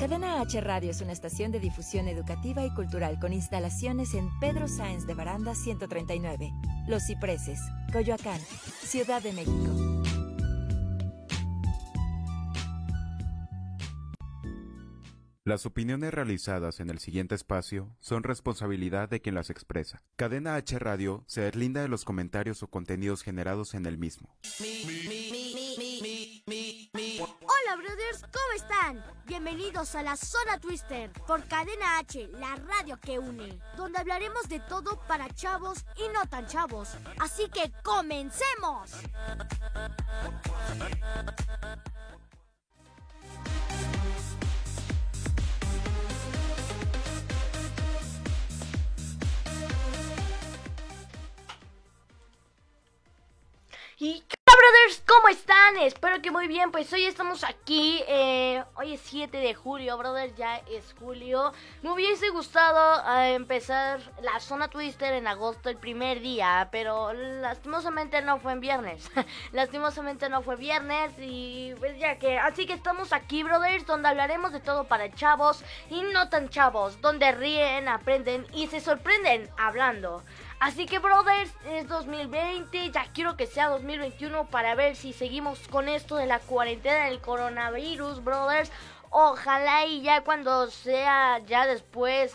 Cadena H Radio es una estación de difusión educativa y cultural con instalaciones en Pedro Sáenz de Baranda 139, Los Cipreses, Coyoacán, Ciudad de México. Las opiniones realizadas en el siguiente espacio son responsabilidad de quien las expresa. Cadena H Radio se deslinda de los comentarios o contenidos generados en el mismo. Hola brothers, ¿cómo están? Bienvenidos a la Zona Twister por Cadena H, la radio que une, donde hablaremos de todo para chavos y no tan chavos. Así que comencemos. Y hola brothers, ¿cómo están? Espero que muy bien, pues hoy estamos aquí, eh, hoy es 7 de julio, brothers, ya es julio. Me hubiese gustado eh, empezar la zona Twister en agosto, el primer día, pero lastimosamente no fue en viernes. lastimosamente no fue viernes y pues ya que, así que estamos aquí, brothers, donde hablaremos de todo para chavos y no tan chavos, donde ríen, aprenden y se sorprenden hablando. Así que, brothers, es 2020, ya quiero que sea 2021 para ver si seguimos con esto de la cuarentena del coronavirus, brothers. Ojalá y ya cuando sea, ya después,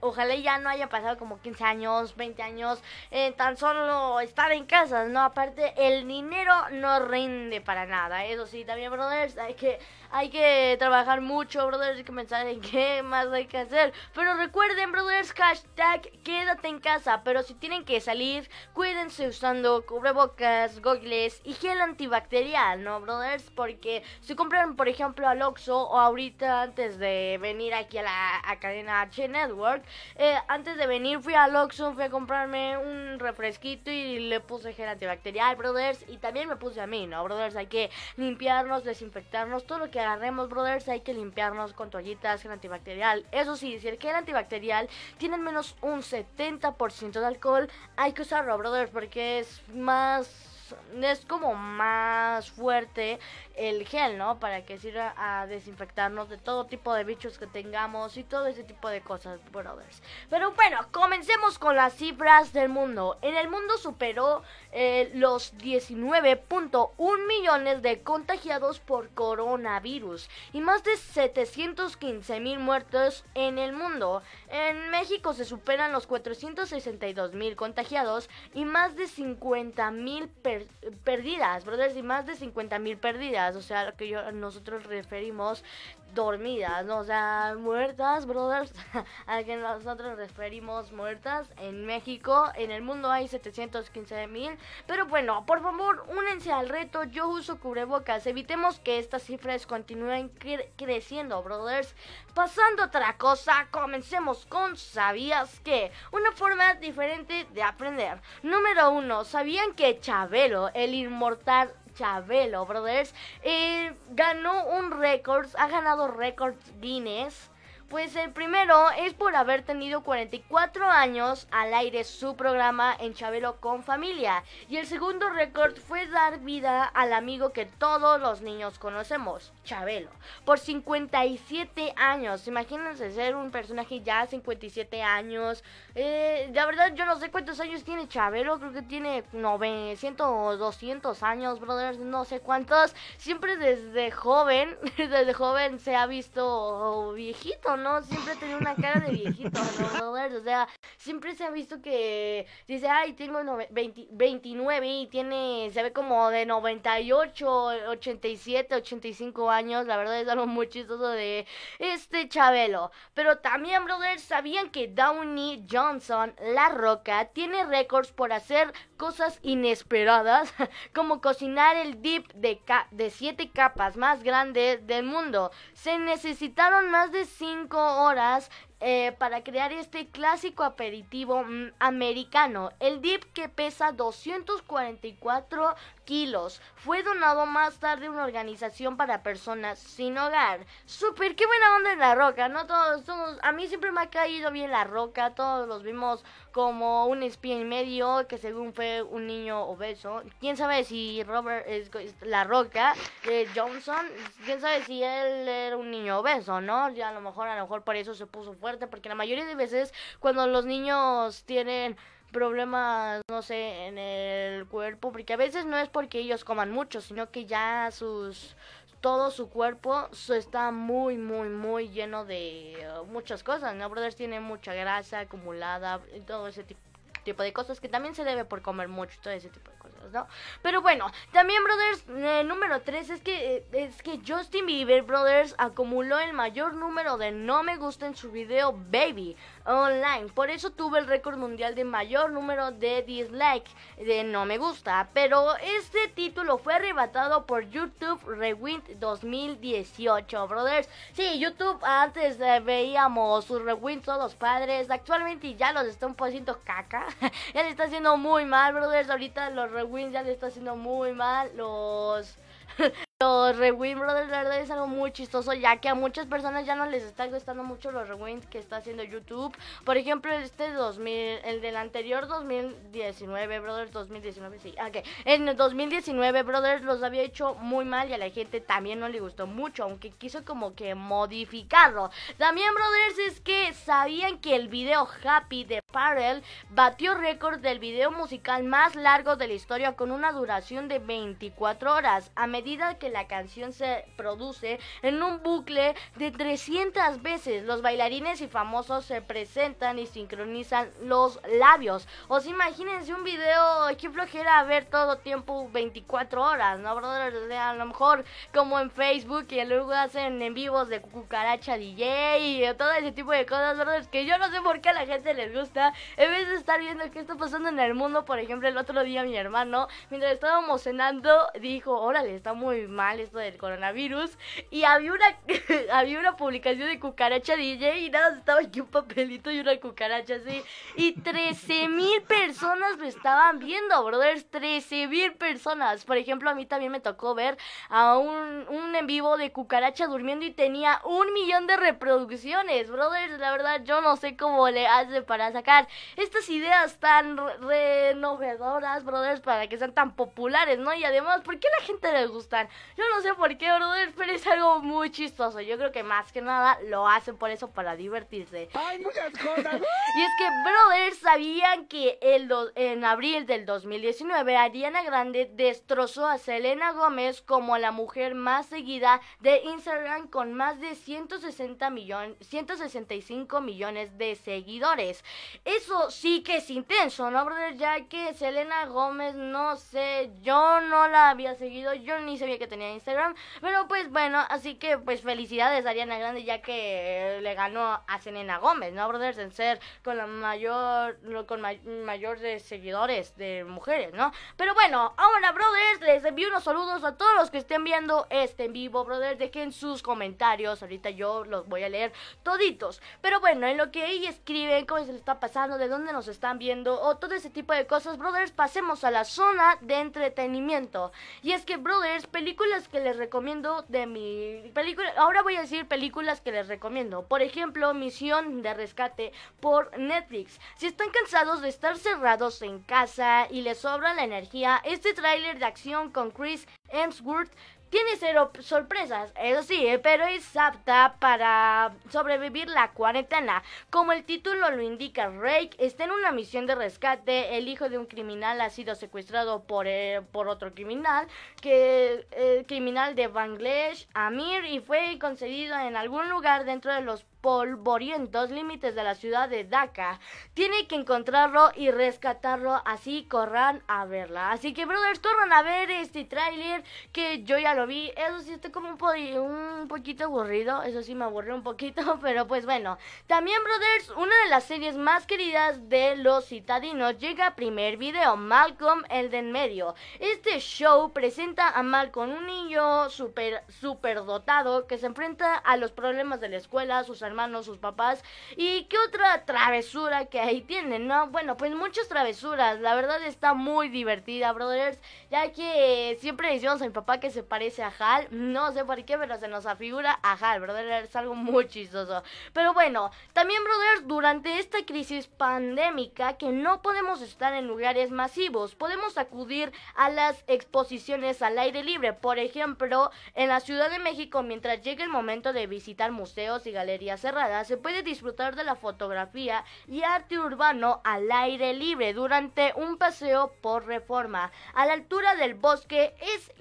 ojalá ya no haya pasado como 15 años, 20 años, eh, tan solo estar en casa, ¿no? Aparte, el dinero no rinde para nada, eso sí, también, brothers, hay que hay que trabajar mucho, brothers, hay que pensar en qué más hay que hacer. Pero recuerden, brothers, hashtag quédate en casa. Pero si tienen que salir, cuídense usando cubrebocas, gogles y gel antibacterial, ¿no, brothers? Porque si compran, por ejemplo, al Oxxo o ahorita antes de venir aquí a la cadena H Network, eh, antes de venir fui al Oxxo, fui a comprarme un refresquito y le puse gel antibacterial, brothers. Y también me puse a mí, ¿no, brothers? Hay que limpiarnos, desinfectarnos, todo lo que agarremos, brothers, hay que limpiarnos con toallitas, gel antibacterial. Eso sí, si el gel antibacterial tiene menos un 70% de alcohol, hay que usarlo, brothers, porque es más es como más fuerte el gel, ¿no? Para que sirva a desinfectarnos de todo tipo de bichos que tengamos y todo ese tipo de cosas, brothers. Pero bueno, comencemos con las cifras del mundo. En el mundo superó eh, los 19.1 millones de contagiados por coronavirus y más de 715 mil muertos en el mundo. En México se superan los 462 mil contagiados y más de 50 mil perdidas, brothers, y más de 50 mil perdidas, o sea, lo que yo, nosotros referimos dormidas, ¿no? O sea, muertas, brothers, a que nosotros referimos muertas en México, en el mundo hay 715 mil, pero bueno, por favor, únense al reto, yo uso cubrebocas, evitemos que estas cifras continúen creciendo, brothers. Pasando otra cosa, comencemos con ¿sabías que? Una forma diferente de aprender. Número uno, ¿sabían que Chabelo, el inmortal Chabelo, brothers, eh, ganó un récord, ha ganado récords Guinness pues el primero es por haber tenido 44 años al aire su programa en Chabelo con familia. Y el segundo récord fue dar vida al amigo que todos los niños conocemos, Chabelo, por 57 años. Imagínense ser un personaje ya 57 años. Eh, la verdad yo no sé cuántos años tiene Chabelo, creo que tiene 900 o 200 años, brothers, no sé cuántos. Siempre desde joven, desde joven se ha visto viejito, ¿no? Siempre tenía una cara de viejito, ¿no? O sea, siempre se ha visto que dice, ay, tengo 29 y tiene, se ve como de 98, 87, 85 años. La verdad es algo muy chistoso de este Chabelo. Pero también, brothers, ¿sabían que Downey Johnson, La Roca, tiene récords por hacer cosas inesperadas? como cocinar el dip de, de siete capas más grande del mundo. Se necesitaron más de 5 horas eh, para crear este clásico aperitivo mm, americano. El dip que pesa 244 Fue donado más tarde a una organización para personas sin hogar. Super, qué buena onda en la roca, ¿no? Todos, todos, a mí siempre me ha caído bien la roca, todos los vimos como un espía y medio que según fue un niño obeso. ¿Quién sabe si Robert es la roca Johnson? ¿Quién sabe si él era un niño obeso, no? Ya a lo mejor, a lo mejor por eso se puso fuerte, porque la mayoría de veces cuando los niños tienen problemas, no sé, en el cuerpo, porque a veces no es porque ellos coman mucho, sino que ya sus todo su cuerpo está muy, muy, muy lleno de uh, muchas cosas, ¿no? Brothers tiene mucha grasa acumulada y todo ese tipo tipo de cosas que también se debe por comer mucho todo ese tipo de Pero bueno, también brothers, eh, número 3 es que eh, es que Justin Bieber brothers acumuló el mayor número de no me gusta en su video Baby online. Por eso tuvo el récord mundial de mayor número de dislike de no me gusta, pero este título fue arrebatado por YouTube Rewind 2018, brothers. Sí, YouTube antes eh, veíamos sus Rewind todos padres, actualmente ya los está un poquito caca. ya le está haciendo muy mal, brothers. Ahorita los rewinds ya le está haciendo muy mal. Los los Rewind Brothers, la verdad es algo muy chistoso, ya que a muchas personas ya no les está gustando mucho los Rewinds que está haciendo YouTube. Por ejemplo, este 2000, el del anterior 2019, Brothers 2019, sí, ok. En el 2019, Brothers los había hecho muy mal y a la gente también no le gustó mucho, aunque quiso como que modificarlo. También, Brothers, es que sabían que el video Happy de Parel batió récord del video musical más largo de la historia con una duración de 24 horas. A medida que la canción se produce en un bucle de 300 veces. Los bailarines y famosos se presentan y sincronizan los labios. O sea, imagínense un video, que flojera ver todo tiempo 24 horas, ¿no, brother? a lo mejor como en Facebook y luego hacen en vivos de cucaracha DJ y todo ese tipo de cosas, brothers, que yo no sé por qué a la gente les gusta. En vez de estar viendo qué está pasando en el mundo, por ejemplo, el otro día mi hermano, mientras estábamos cenando, dijo, órale, está muy mal esto del coronavirus. Y había una, había una publicación de cucaracha DJ y nada, estaba aquí un papelito y una cucaracha así. Y 13 mil personas lo estaban viendo, brothers. 13 mil personas. Por ejemplo, a mí también me tocó ver a un, un en vivo de cucaracha durmiendo y tenía un millón de reproducciones, brothers. La verdad, yo no sé cómo le hace para sacar estas ideas tan renovadoras, brothers, para que sean tan populares, ¿no? Y además, ¿por qué a la gente le gustan? Yo no sé por qué, brother, pero es algo muy chistoso. Yo creo que más que nada lo hacen por eso, para divertirse. ¡Hay muchas cosas! y es que, brother, sabían que el en abril del 2019, Ariana Grande destrozó a Selena Gómez como la mujer más seguida de Instagram con más de 160 millones, 165 millones de seguidores. Eso sí que es intenso, ¿no, brother? Ya que Selena Gómez, no sé, yo no la había seguido, yo ni sabía que tenía Instagram. Pero pues bueno, así que pues felicidades a Ariana Grande ya que le ganó a Selena Gómez, ¿no, brothers? En ser con la mayor, con mayor de seguidores de mujeres, ¿no? Pero bueno, ahora, brothers, les envío unos saludos a todos los que estén viendo este en vivo, brothers. Dejen sus comentarios, ahorita yo los voy a leer toditos. Pero bueno, en lo que ahí escriben, cómo se les está pasando, de dónde nos están viendo, o todo ese tipo de cosas, brothers, pasemos a la zona de entretenimiento. Y es que, brothers, películas que les recomiendo de mi película. Ahora voy a decir películas que les recomiendo. Por ejemplo, Misión de Rescate por Netflix. Si están cansados de estar cerrados en casa y les sobra la energía, este tráiler de acción con Chris Hemsworth tiene cero sorpresas, eso sí, eh, pero es apta para sobrevivir la cuarentena. Como el título lo indica, Rake está en una misión de rescate. El hijo de un criminal ha sido secuestrado por, eh, por otro criminal, que el criminal de Bangladesh, Amir, y fue concedido en algún lugar dentro de los polvorientos límites de la ciudad de Dhaka. Tiene que encontrarlo y rescatarlo, así corran a verla. Así que, brothers, corran a ver este tráiler que yo ya lo vi. Eso sí, estoy como un, un poquito aburrido. Eso sí, me aburrió un poquito. Pero pues bueno. También, brothers, una de las series más queridas de los citadinos llega primer video. Malcolm, el de en medio. Este show presenta a Malcolm, un niño súper dotado que se enfrenta a los problemas de la escuela, sus hermanos, sus papás. Y qué otra travesura que ahí tienen, ¿no? Bueno, pues muchas travesuras. La verdad está muy divertida, brothers. Ya que siempre decimos a mi papá que se parece a Hal. No sé por qué, pero se nos afigura a Hal, brothers. Es algo muy chistoso. Pero bueno, también, brothers, durante esta crisis pandémica que no podemos estar en lugares masivos, podemos acudir a las exposiciones al aire libre. Por ejemplo, en la Ciudad de México, mientras llegue el momento de visitar museos y galerías cerradas, se puede disfrutar de la fotografía y arte urbano al aire libre durante un paseo por reforma. A la altura del bosque es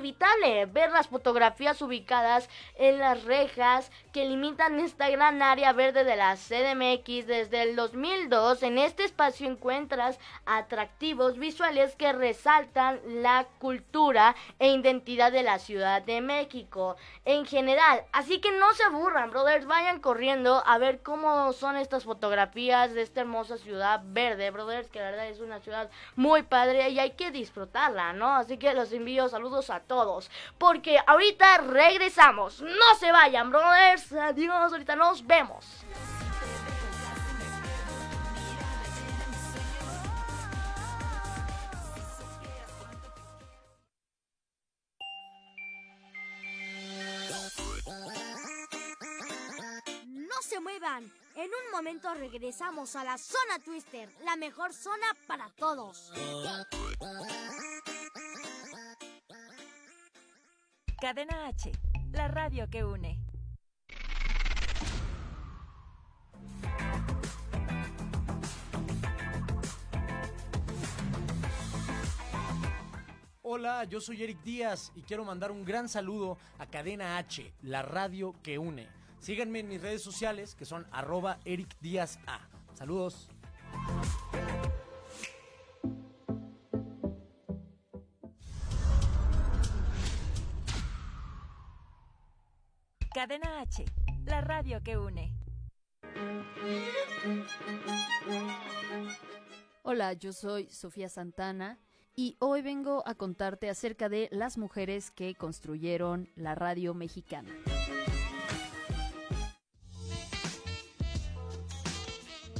inevitable ver las fotografías ubicadas en las rejas que limitan esta gran área verde de la CDMX desde el 2002. En este espacio encuentras atractivos visuales que resaltan la cultura e identidad de la Ciudad de México en general. Así que no se aburran, brothers, vayan corriendo a ver cómo son estas fotografías de esta hermosa ciudad verde, brothers, que la verdad es una ciudad muy padre y hay que disfrutarla, ¿no? Así que los envío saludos a todos. Porque ahorita regresamos. No se vayan, brothers. Adiós, ahorita nos vemos. No se muevan. En un momento regresamos a la zona Twister, la mejor zona para todos. Cadena H, la radio que une. Hola, yo soy Eric Díaz y quiero mandar un gran saludo a Cadena H, la radio que une. Síganme en mis redes sociales que son arroba Eric Díaz. Saludos. Cadena H, la radio que une. Hola, yo soy Sofía Santana y hoy vengo a contarte acerca de las mujeres que construyeron la radio mexicana.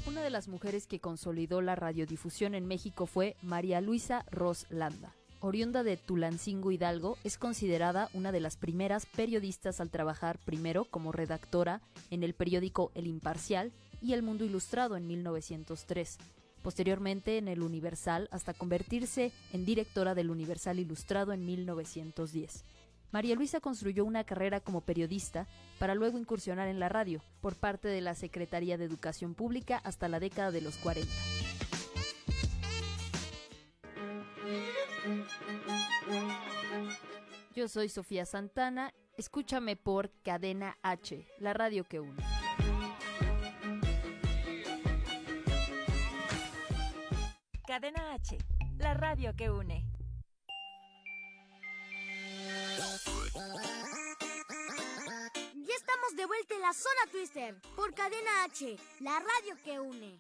Una de las mujeres que consolidó la radiodifusión en México fue María Luisa Ros Landa oriunda de Tulancingo Hidalgo, es considerada una de las primeras periodistas al trabajar primero como redactora en el periódico El Imparcial y El Mundo Ilustrado en 1903, posteriormente en El Universal hasta convertirse en directora del Universal Ilustrado en 1910. María Luisa construyó una carrera como periodista para luego incursionar en la radio por parte de la Secretaría de Educación Pública hasta la década de los 40. Yo soy Sofía Santana, escúchame por Cadena H, la radio que une. Cadena H, la radio que une. Ya estamos de vuelta en la zona Twister por Cadena H, la radio que une.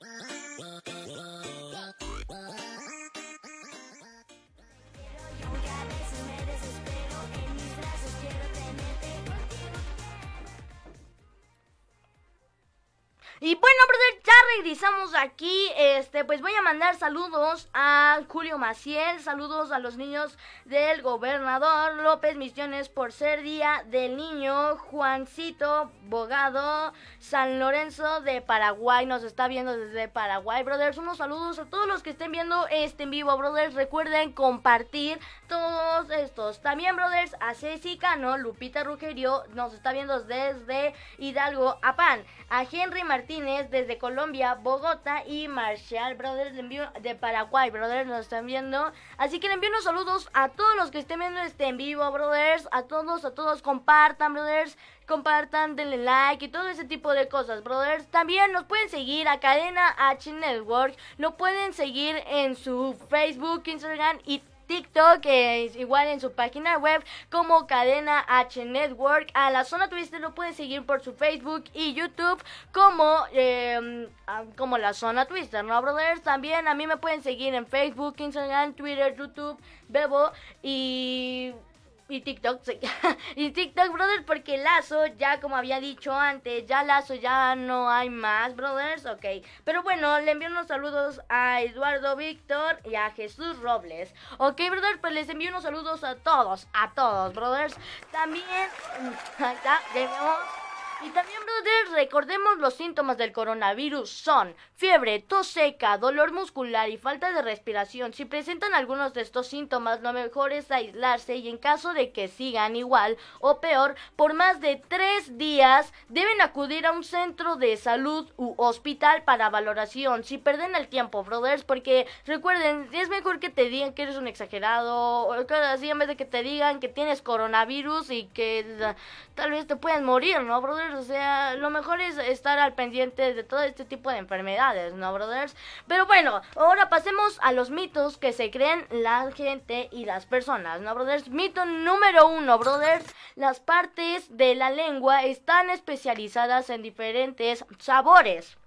Y bueno, brother, ya regresamos aquí. Este, pues voy a mandar saludos a Julio Maciel, saludos a los niños del gobernador López Misiones por ser día del niño, Juancito Bogado, San Lorenzo de Paraguay, nos está viendo desde Paraguay, brothers. Unos saludos a todos los que estén viendo este en vivo, brothers. Recuerden compartir todos estos. También, brothers, a Ceci Cano, Lupita Rugerio, nos está viendo desde Hidalgo, a Pan, a Henry Martínez desde Colombia, Bogotá y Marshall Brothers de, Paraguay, brothers, nos están viendo. Así que le envío unos saludos a todos los que estén viendo este en vivo, brothers. A todos, a todos, compartan, brothers. Compartan, denle like y todo ese tipo de cosas, brothers. También nos pueden seguir a Cadena H Network. Lo pueden seguir en su Facebook, Instagram y TikTok, eh, igual en su página web como Cadena H Network. A la zona Twister lo pueden seguir por su Facebook y YouTube como, em, ah, como la zona Twister, ¿no, brothers? También a mí me pueden seguir en Facebook, Instagram, Twitter, YouTube, Bebo y y TikTok, y TikTok, brothers, porque Lazo, ya como había dicho antes, ya Lazo ya no hay más, brothers, ok. Pero bueno, le envío unos saludos a Eduardo Víctor y a Jesús Robles. Ok, brothers, pues les envío unos saludos a todos, a todos, brothers. También, ya, tenemos y también, brothers, recordemos los síntomas del coronavirus son fiebre, tos seca, dolor muscular y falta de respiración. Si presentan algunos de estos síntomas, lo mejor es aislarse y en caso de que sigan igual o peor, por más de tres días deben acudir a un centro de salud u hospital para valoración. Si perden el tiempo, brothers, porque recuerden, es mejor que te digan que eres un exagerado o así en vez de que te digan que tienes coronavirus y que tal vez te pueden morir, ¿no, O sea, lo mejor es estar al pendiente de todo este tipo de enfermedades, ¿no, brothers? Pero bueno, ahora pasemos a los mitos que se creen la gente y las personas, ¿no, brothers? Mito número uno, brothers. Las partes de la lengua están especializadas en diferentes sabores.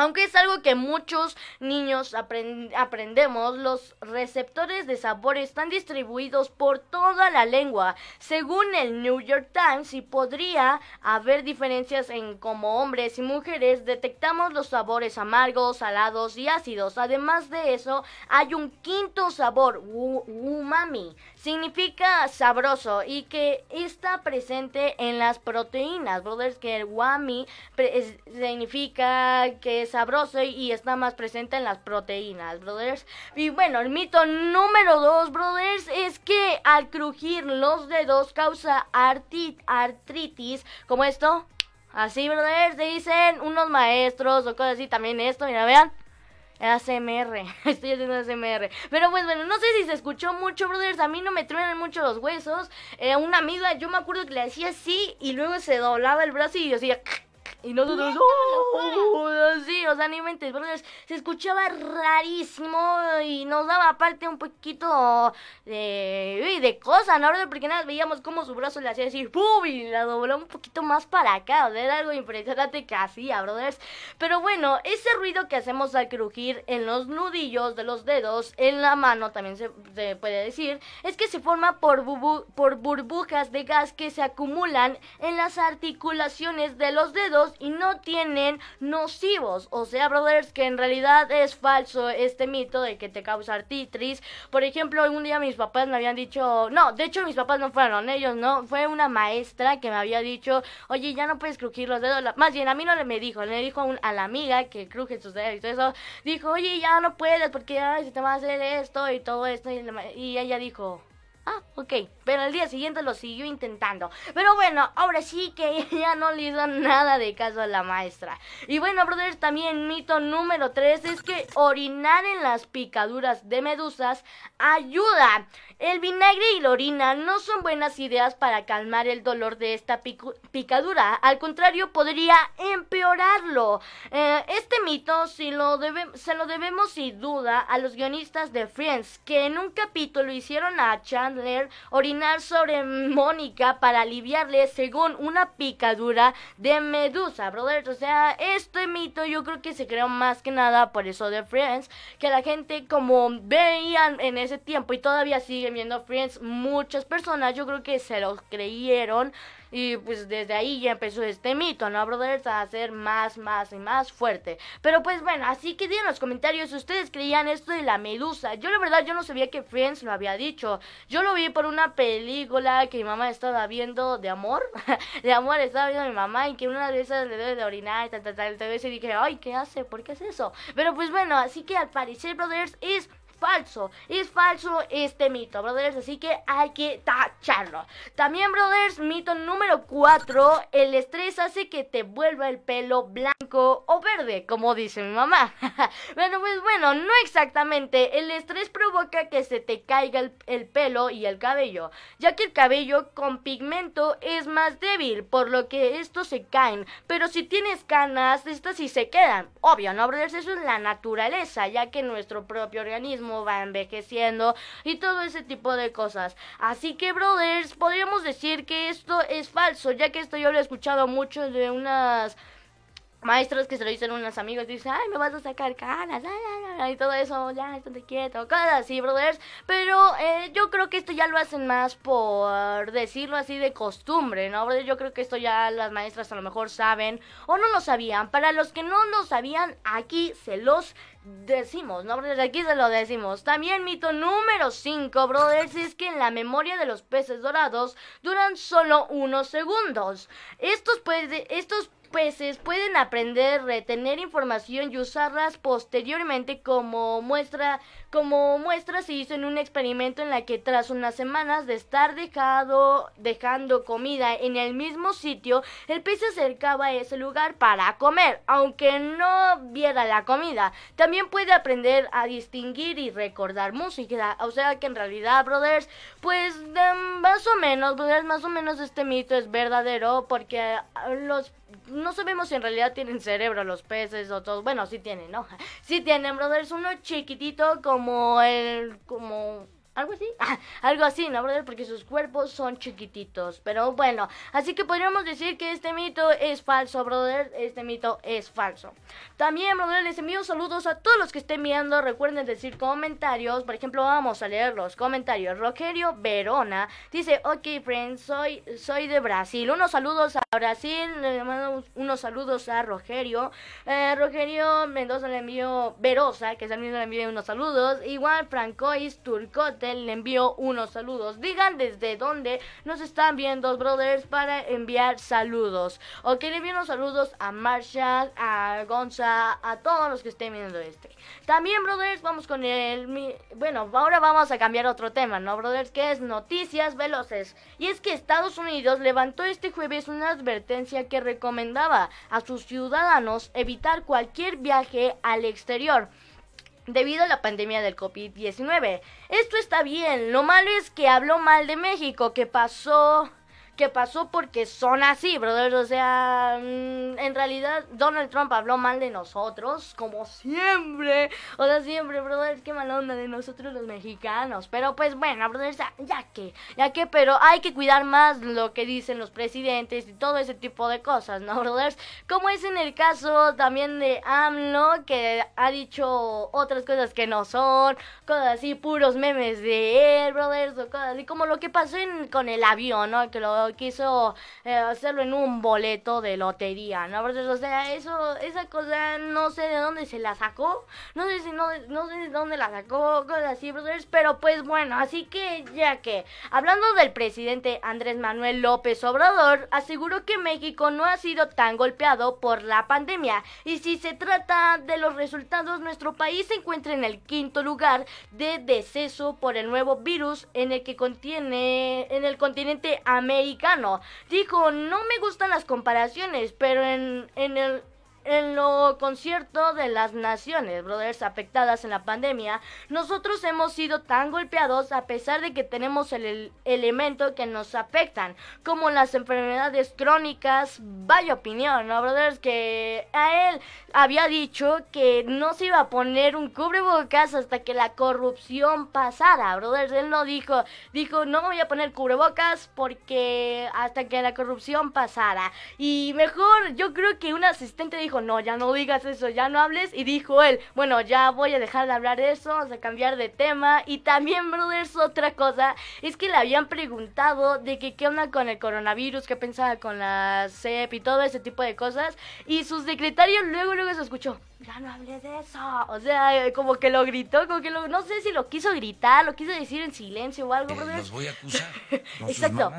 Aunque es algo que muchos niños aprendemos, los receptores de sabor están distribuidos por toda la lengua. Según el New York Times, y podría haber diferencias en cómo hombres y mujeres detectamos los sabores amargos, salados y ácidos. Además de eso, hay un quinto sabor, umami, significa sabroso y que está presente en las proteínas, brothers, que el umami significa que es sabroso y está más presente en las proteínas, brothers. Y bueno, el mito número dos, brothers, es que al crujir los dedos causa artritis, como esto. Así, brothers, dicen unos maestros o cosas así, también esto, mira, vean. ASMR, estoy haciendo ASMR. Pero pues bueno, no sé si se escuchó mucho, brothers. A mí no me truenan mucho los huesos. Eh, una amiga, yo me acuerdo que le hacía así y luego se doblaba el brazo y yo hacía. Y nosotros, ¡oh! Sí, o sea, ni mentes, brothers. Se escuchaba rarísimo y nos daba aparte un poquito de, de cosa, ¿no? Porque nada, veíamos cómo su brazo le hacía decir ¡pum! Y la dobló un poquito más para acá. O sea, era algo impresionante que hacía, brothers. Pero bueno, ese ruido que hacemos al crujir en los nudillos de los dedos, en la mano también se, puede decir, es que se forma por, por burbujas de gas que se acumulan en las articulaciones de los dedos y no tienen nocivos. O sea, brothers, que en realidad es falso este mito de que te causa artritis. Por ejemplo, un día mis papás me habían dicho, no, de hecho mis papás no fueron ellos, ¿no? Fue una maestra que me había dicho, oye, ya no puedes crujir los dedos. Más bien, a mí no le me dijo, le dijo a, la amiga que cruje sus dedos y todo eso. Dijo, oye, ya no puedes porque ay, se te va a hacer esto y todo esto. y ella dijo, Ah, ok. Pero al día siguiente lo siguió intentando. Pero bueno, ahora sí que ya no le hizo nada de caso a la maestra. Y bueno, brothers, también mito número 3 es que orinar en las picaduras de medusas ayuda. El vinagre y la orina no son buenas ideas para calmar el dolor de esta picadura. Al contrario, podría empeorarlo. Eh, este mito se lo debemos sin duda a los guionistas de Friends, que en un capítulo hicieron a Chandler orinar sobre Mónica para aliviarle según una picadura de medusa, brothers. O sea, este mito yo creo que se creó más que nada por eso de Friends, que la gente como veían en ese tiempo y todavía sigue viendo Friends, muchas personas yo creo que se los creyeron y pues desde ahí ya empezó este mito, ¿no, brothers? A ser más, más y más fuerte. Pero pues bueno, así que digan en los comentarios si ustedes creían esto de la medusa. Yo la verdad yo no sabía que Friends lo había dicho. Yo lo vi por una película que mi mamá estaba viendo de amor. de amor estaba viendo mi mamá y que una de esas le debe de orinar y tal, tal, tal. Y dije, ay, ¿qué hace? ¿Por qué es eso? Pero pues bueno, así que al parecer, brothers, es falso. Es falso este mito, brothers. Así que hay que tacharlo. También, brothers, mito número 4. El estrés hace que te vuelva el pelo blanco o verde, como dice mi mamá. bueno, pues bueno, no exactamente. El estrés provoca que se te caiga el, el pelo y el cabello, ya que el cabello con pigmento es más débil, por lo que estos se caen. Pero si tienes canas, estas sí se quedan. Obvio, ¿no, brothers? Eso es la naturaleza, ya que nuestro propio organismo organismo va envejeciendo y todo ese tipo de cosas. Así que, brothers, podríamos decir que esto es falso, ya que esto yo lo he escuchado mucho de unas maestros que se lo dicen unos amigos, dicen, ay, me vas a sacar canas, y todo eso, ya, estate quieto, cosas así, brothers. Pero eh, yo creo que esto ya lo hacen más por decirlo así de costumbre, ¿no, brothers? Yo creo que esto ya las maestras a lo mejor saben o no lo sabían. Para los que no lo sabían, aquí se los decimos, ¿no, brothers? Aquí se lo decimos. También mito número 5, brothers, es que en la memoria de los peces dorados duran solo unos segundos. Estos, pues, estos peces pueden aprender, retener información y usarlas posteriormente como muestra, como muestra se hizo en un experimento en la que tras unas semanas de estar dejado, dejando comida en el mismo sitio, el pez se acercaba a ese lugar para comer, aunque no viera la comida. También puede aprender a distinguir y recordar música, o sea que en realidad, brothers, pues más o menos, brothers, más o menos este mito es verdadero porque los no sabemos si en realidad tienen cerebro los peces o todo. Bueno, sí tienen, ¿no? Sí tienen, brothers. Uno chiquitito como el... como algo así, algo así, ¿no, brother? Porque sus cuerpos son chiquititos. Pero bueno, así que podríamos decir que este mito es falso, brother. Este mito es falso. También, brother, les envío saludos a todos los que estén viendo. Recuerden decir comentarios. Por ejemplo, vamos a leer los comentarios. Rogerio Verona dice: Ok, friends, soy, soy de Brasil. Unos saludos a Brasil. Le mando unos saludos a Rogerio. Eh, Rogerio Mendoza le envío Verosa, que también le envío unos saludos. Igual Francois Le envío unos saludos. Digan desde dónde nos están viendo, brothers, para enviar saludos. Ok, le envío unos saludos a Marshall, a Gonza, a todos los que estén viendo este. También, brothers, vamos con el... Bueno, ahora vamos a cambiar otro tema, ¿no, brothers? Que es noticias veloces. Y es que Estados Unidos levantó este jueves una advertencia que recomendaba a sus ciudadanos evitar cualquier viaje al exterior debido a la pandemia del COVID-19. Esto está bien, lo malo es que habló mal de México, que pasó que pasó porque son así, brothers. O sea, mm, en realidad Donald Trump habló mal de nosotros, como siempre. O sea, siempre, brothers, qué mala onda de nosotros los mexicanos. Pero pues bueno, brothers, ya, que, ya que, pero hay que cuidar más lo que dicen los presidentes y todo ese tipo de cosas, ¿no, brothers? Como es en el caso también de AMLO, que ha dicho otras cosas que no son, cosas así, puros memes de él, brothers, o cosas así, como lo que pasó con el avión, ¿no? Que lo quiso eh, hacerlo en un boleto de lotería, ¿no? O sea, eso, esa cosa no sé de dónde se la sacó, no sé si no, no sé de dónde la sacó, cosas así, brothers, pero pues bueno, así que ya que, hablando del presidente Andrés Manuel López Obrador, aseguró que México no ha sido tan golpeado por la pandemia, y si se trata de los resultados, nuestro país se encuentra en el quinto lugar de deceso por el nuevo virus en el que contiene, en el continente americano Dijo, no me gustan las comparaciones, pero en, en el en lo concierto de las naciones, brothers, afectadas en la pandemia, nosotros hemos sido tan golpeados a pesar de que tenemos el, elemento que nos afectan, como las enfermedades crónicas. Vaya opinión, ¿no, brothers? Que a él había dicho que no se iba a poner un cubrebocas hasta que la corrupción pasara, brothers. Él no dijo, dijo, no voy a poner cubrebocas porque hasta que la corrupción pasara. Y mejor, yo creo que un asistente dijo, no, ya no digas eso, ya no hables. Y dijo él, bueno, ya voy a dejar de hablar de eso, vamos a cambiar de tema. Y también, brothers, otra cosa, es que le habían preguntado de que qué onda con el coronavirus, qué pensaba con la CEP y todo ese tipo de cosas. Y sus secretarios luego, luego se escuchó, ya no hables de eso. O sea, como que lo gritó, como que lo, no sé si lo quiso gritar, lo quiso decir en silencio o algo, eh, Los voy a acusar. Exacto.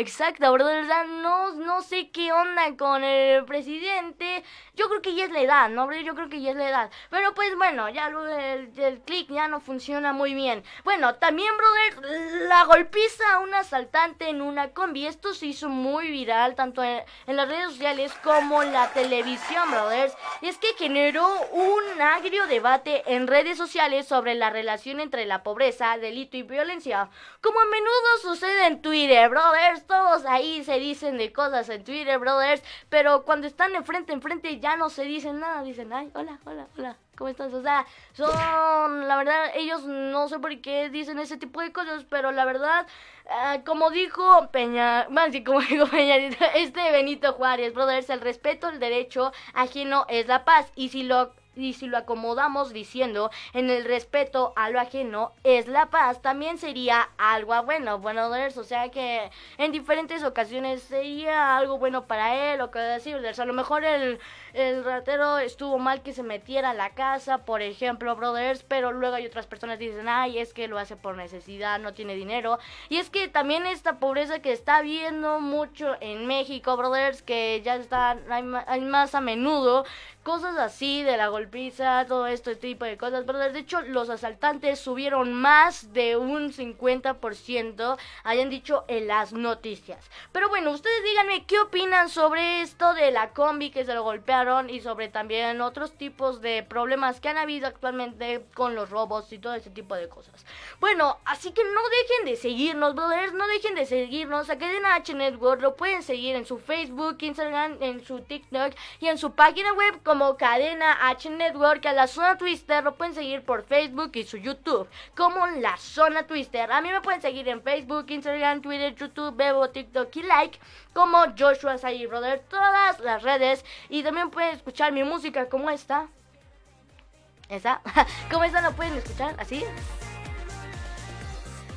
Exacto, brother. No, no sé qué onda con el presidente. Yo creo que ya es la edad, ¿no? Yo creo que ya es la edad. Pero pues bueno, ya el, el click ya no funciona muy bien. Bueno, también, brother, la golpiza a un asaltante en una combi. Esto se hizo muy viral, tanto en, en las redes sociales como en la televisión, brothers. Y es que generó un agrio debate en redes sociales sobre la relación entre la pobreza, delito y violencia. Como a menudo sucede en Twitter, brothers todos ahí se dicen de cosas en Twitter, brothers, pero cuando están de frente en frente ya no se dicen nada, dicen, ay, hola, hola, hola. ¿Cómo estás? O sea, son, la verdad, ellos no sé por qué dicen ese tipo de cosas, pero la verdad, ah, como dijo Peña, más sí, como dijo Peña, este Benito Juárez, brothers, el respeto al derecho ajeno es la paz. Y si lo y si lo acomodamos diciendo en el respeto a lo ajeno es la paz, también sería algo bueno. Bueno, o sea que en diferentes ocasiones sería algo bueno para él o que decir, a lo mejor el, el ratero estuvo mal que se metiera a la casa, por ejemplo, brothers, pero luego hay otras personas que dicen, ay, es que lo hace por necesidad, no tiene dinero. Y es que también esta pobreza que está viendo mucho en México, brothers, que ya está, hay más a menudo, cosas así de la golpiza, todo este tipo de cosas. Pero de hecho, los asaltantes subieron más de un 50%, hayan dicho en las noticias. Pero bueno, ustedes díganme qué opinan sobre esto de la combi que se lo golpearon y sobre también otros tipos de problemas que han habido actualmente con los robos y todo ese tipo de cosas. Bueno, así que no dejen de seguirnos, brothers, no dejen de seguirnos. A Cadena H Network lo pueden seguir en su Facebook, Instagram, en su TikTok y en su página web como Cadena H Network. A la Zona Twister lo pueden seguir por Facebook y su YouTube como La Zona Twister. A mí me pueden seguir en Facebook, Instagram, Twitter, YouTube, Bebo, TikTok y Like como Joshua Say Brother. Todas las redes. Y también pueden escuchar mi música como esta. Esa. como esta la pueden escuchar así.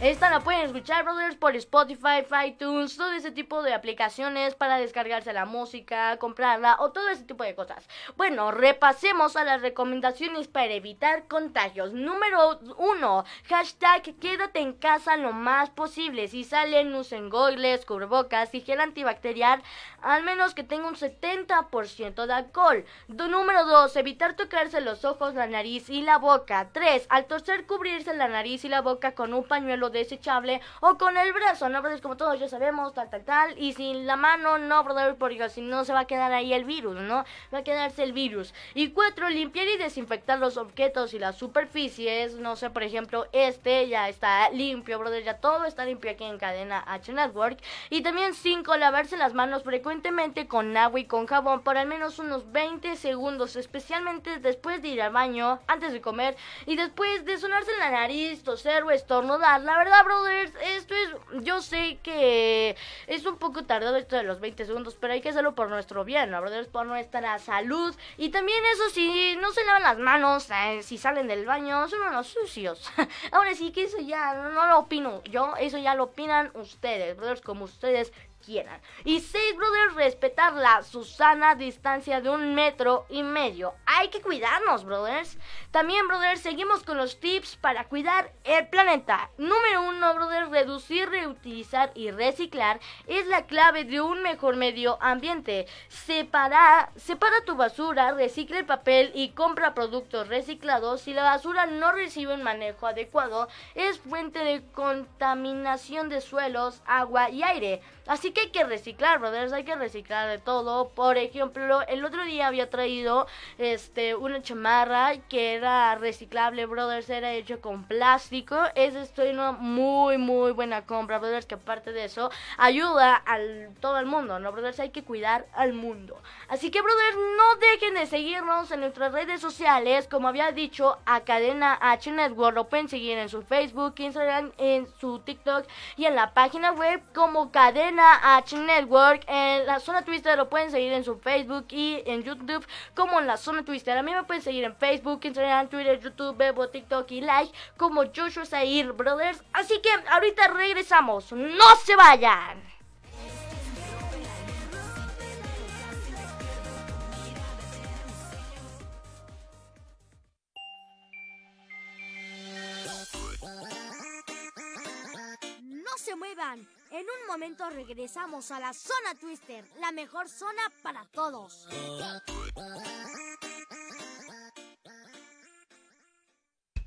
Esta la pueden escuchar, brothers, por Spotify, iTunes, todo ese tipo de aplicaciones para descargarse la música, comprarla o todo ese tipo de cosas. Bueno, repasemos a las recomendaciones para evitar contagios. Número uno, hashtag quédate en casa lo más posible. Si salen, usen goggles, cubrebocas y gel antibacterial, al menos que tenga un 70% de alcohol. número dos, evitar tocarse los ojos, la nariz y la boca. Tres, al toser, cubrirse la nariz y la boca con un pañuelo desechable o con el brazo, ¿no, brothers? Como todos ya sabemos, tal, tal, tal. Y sin la mano, no, brother, porque si no se va a quedar ahí el virus, ¿no? Va a quedarse el virus. Y cuatro, limpiar y desinfectar los objetos y las superficies. No sé, por ejemplo, este ya está limpio, brother, ya todo está limpio aquí en cadena H Network. Y también cinco, lavarse las manos frecuentemente con agua y con jabón por al menos unos 20 segundos, especialmente después de ir al baño, antes de comer y después de sonarse la nariz, toser o estornudar. La verdad, brothers, esto es. Yo sé que es un poco tardado esto de los 20 segundos, pero hay que hacerlo por nuestro bien, ¿no, brothers? Por nuestra salud. Y también, eso si no se lavan las manos, eh, si salen del baño, son unos sucios. Ahora sí que eso ya no lo opino yo, eso ya lo opinan ustedes, brothers, como ustedes quieran. Y seis, brothers, respetar la Susana distancia de un metro y medio. Hay que cuidarnos, brothers. También, brothers, seguimos con los tips para cuidar el planeta. Número uno, brothers, reducir, reutilizar y reciclar es la clave de un mejor medio ambiente. Separa, separa tu basura, recicla el papel y compra productos reciclados. Si la basura no recibe un manejo adecuado, es fuente de contaminación de suelos, agua y aire. Así que hay que reciclar, brothers, hay que reciclar de todo. Por ejemplo, el otro día había traído este una chamarra que era reciclable, brothers, era hecho con plástico. Es esto una muy muy buena compra, brothers, que aparte de eso ayuda al todo el mundo, ¿no, brothers? Hay que cuidar al mundo. Así que, brothers, no dejen de seguirnos en nuestras redes sociales, como había dicho, a Cadena H Network. Lo pueden seguir en su Facebook, Instagram, en su TikTok y en la página web como Cadena H Network. En la zona Twister lo pueden seguir en su Facebook y en YouTube como en la zona Twister. A mí me pueden seguir en Facebook, Instagram, Twitter, YouTube, Bebo, TikTok y Like como Joshua Zair Brothers. Así que ahorita regresamos. ¡No se vayan! No se muevan. En un momento regresamos a la zona Twister, la mejor zona para todos.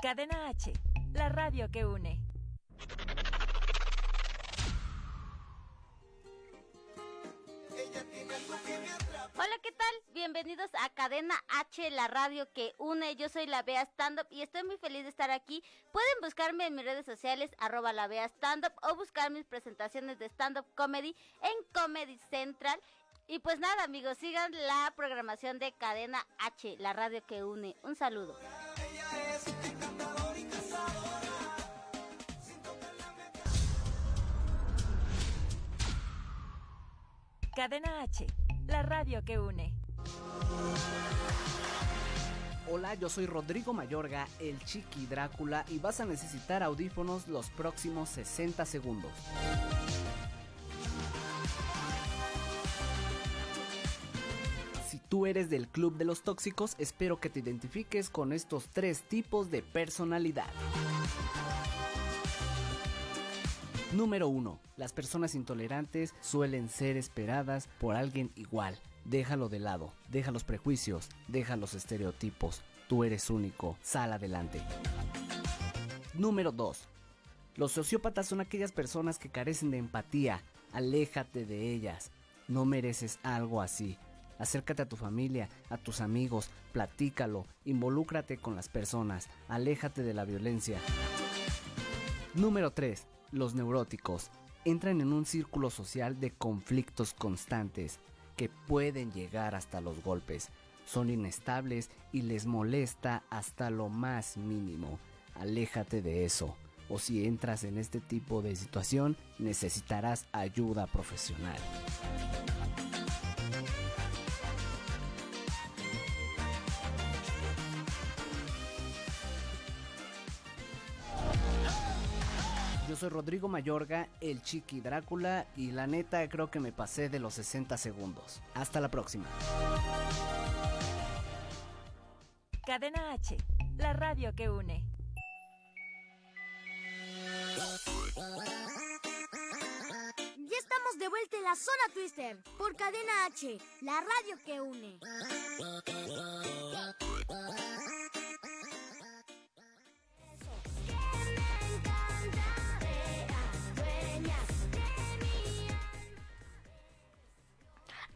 Cadena H, la radio que une. Bienvenidos a Cadena H, la radio que une. Yo soy la Bea Stand Up y estoy muy feliz de estar aquí. Pueden buscarme en mis redes sociales, arroba la Bea Stand Up, o buscar mis presentaciones de stand up comedy en Comedy Central. Y pues nada, amigos, sigan la programación de Cadena H, la radio que une. Un saludo. Cadena H, la radio que une. Hola, yo soy Rodrigo Mayorga, el Chiqui Drácula, y vas a necesitar audífonos los próximos 60 segundos. Si tú eres del club de los tóxicos, espero que te identifiques con estos tres tipos de personalidad. Número 1. Las personas intolerantes suelen ser esperadas por alguien igual. Déjalo de lado, deja los prejuicios, deja los estereotipos. Tú eres único, sal adelante. Número 2. Los sociópatas son aquellas personas que carecen de empatía. Aléjate de ellas. No mereces algo así. Acércate a tu familia, a tus amigos, platícalo, involúcrate con las personas, aléjate de la violencia. Número 3. Los neuróticos entran en un círculo social de conflictos constantes que pueden llegar hasta los golpes. Son inestables y les molesta hasta lo más mínimo. Aléjate de eso. O si entras en este tipo de situación, necesitarás ayuda profesional. Yo soy Rodrigo Mayorga, el Chiqui Drácula, y la neta creo que me pasé de los 60 segundos. Hasta la próxima. Cadena H, la radio que une. Ya estamos de vuelta en la zona Twister por Cadena H, la radio que une.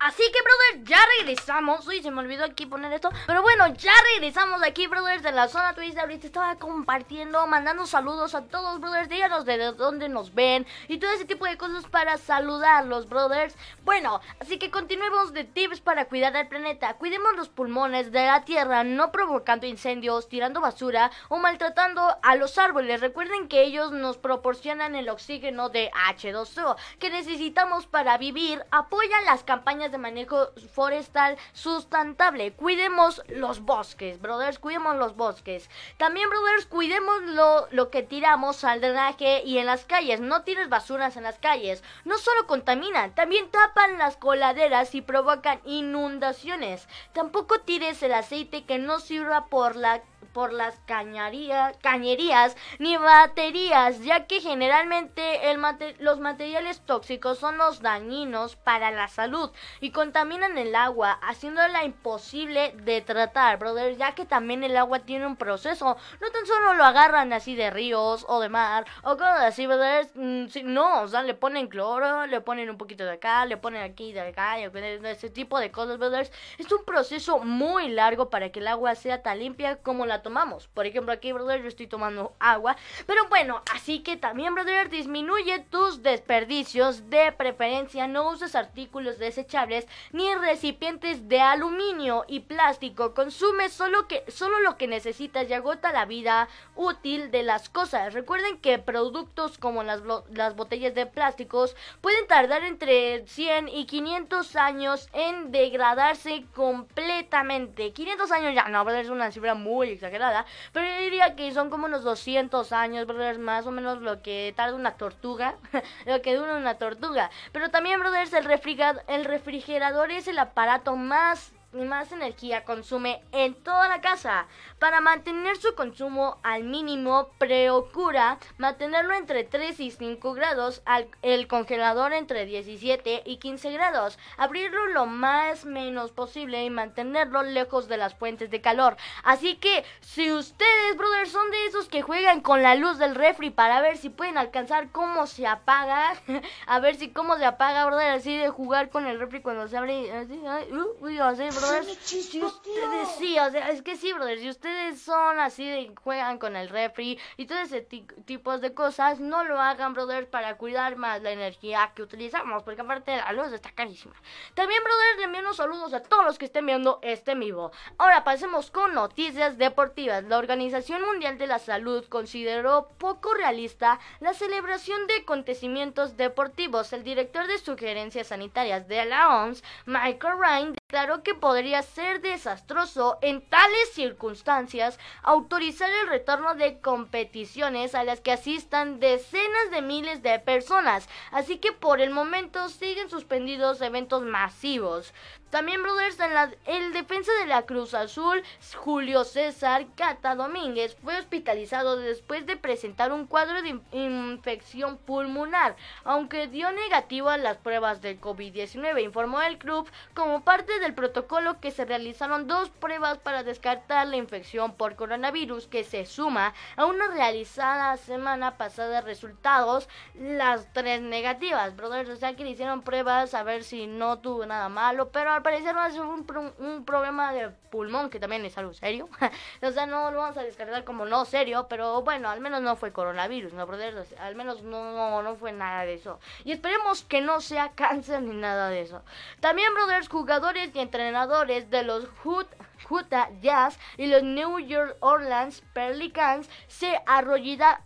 Así que, brother, ya regresamos. Uy, se me olvidó aquí poner esto. Pero bueno, ya regresamos aquí, brothers, de la zona Twist. Ahorita estaba compartiendo, mandando saludos a todos, brothers. Díganos de dónde nos ven y todo ese tipo de cosas para saludarlos, brothers. Bueno, así que continuemos de tips para cuidar al planeta. Cuidemos los pulmones de la tierra, no provocando incendios, tirando basura o maltratando a los árboles. Recuerden que ellos nos proporcionan el oxígeno de H2O que necesitamos para vivir. Apoyan las campañas de manejo forestal sustentable. Cuidemos los bosques, brothers, cuidemos los bosques. También, brothers, cuidemos lo, lo que tiramos al drenaje y en las calles. No tires basuras en las calles. No solo contaminan, también tapan las coladeras y provocan inundaciones. Tampoco tires el aceite que no sirva por la por las cañerías, cañerías ni baterías, ya que generalmente el mate- los materiales tóxicos son los dañinos para la salud y contaminan el agua, haciéndola imposible de tratar, brother, ya que también el agua tiene un proceso, no tan solo lo agarran así de ríos o de mar o cosas así, brother, mm, no, o sea, le ponen cloro, le ponen un poquito de acá, le ponen aquí de acá, ese tipo de cosas, brothers, es un proceso muy largo para que el agua sea tan limpia como la tomamos. Por ejemplo, aquí, brother, yo estoy tomando agua. Pero bueno, así que también, brother, disminuye tus desperdicios. De preferencia, no uses artículos desechables ni recipientes de aluminio y plástico. Consume solo, que, solo lo que necesitas y agota la vida útil de las cosas. Recuerden que productos como las, las botellas de plásticos pueden tardar entre 100 y 500 años en degradarse completamente. 500 años ya, no, brother, es una cifra muy exagerada, pero yo diría que son como unos 200 años, brothers, más o menos lo que tarda una tortuga, lo que dura una tortuga. Pero también, brothers, el, refriga- el refrigerador es el aparato más más energía consume en toda la casa. Para mantener su consumo al mínimo, procura mantenerlo entre 3 y 5 grados, al- el congelador entre 17 y 15 grados, abrirlo lo más menos posible y mantenerlo lejos de las fuentes de calor. Así que si ustedes, brothers, son de esos que juegan con la luz del refri para ver si pueden alcanzar cómo se apaga, a ver si cómo se apaga, brother, así de jugar con el refri cuando se abre, así, uh, uy, así, brother, brothers, si ustedes sí, o sea, es que sí, brothers, si ustedes son así de juegan con el refri y todo ese tipo de cosas, no lo hagan, brothers, para cuidar más la energía que utilizamos, porque aparte la luz está carísima. También, brothers, le envío unos saludos a todos los que estén viendo este vivo. Ahora pasemos con noticias deportivas. La Organización Mundial de la Salud consideró poco realista la celebración de acontecimientos deportivos. El director de sugerencias sanitarias de la OMS, Michael Ryan, declaró que podría ser desastroso en tales circunstancias autorizar el retorno de competiciones a las que asistan decenas de miles de personas, así que por el momento siguen suspendidos eventos masivos. También, brothers, en la, el defensa de la Cruz Azul, Julio César Cata Domínguez, fue hospitalizado después de presentar un cuadro de infección pulmonar, aunque dio negativo a las pruebas del COVID-19, informó el club como parte del protocolo que se realizaron dos pruebas para descartar la infección por coronavirus que se suma a una realizada semana pasada resultados, las tres negativas, brothers, o sea que le hicieron pruebas a ver si no tuvo nada malo, pero parecer no es un, un problema de pulmón, que también es algo serio. o sea, no lo vamos a descartar como no serio, pero bueno, al menos no fue coronavirus, ¿no, brothers? al menos no, no fue nada de eso. Y esperemos que no sea cáncer ni nada de eso. También, brothers, jugadores y entrenadores de los Hood Utah Jazz y los New York Orleans Pelicans se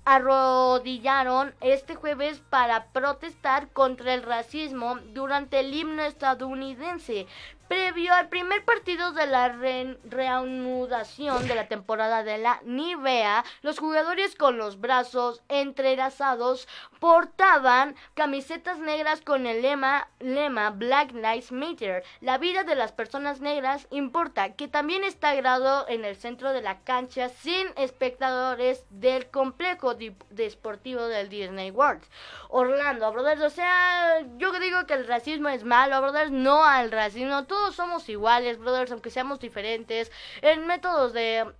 arrodillaron este jueves para protestar contra el racismo durante el himno estadounidense. Previo al primer partido de la reanudación de la temporada de la Nivea, los jugadores con los brazos entrelazados portaban camisetas negras con el lema, lema Black Lives Matter. La vida de las personas negras importa, que también está grado en el centro de la cancha sin espectadores del complejo deportivo del Disney World. Orlando, brothers, o sea, yo digo que el racismo es malo, brothers, no al racismo somos iguales, brothers, aunque seamos diferentes. En métodos de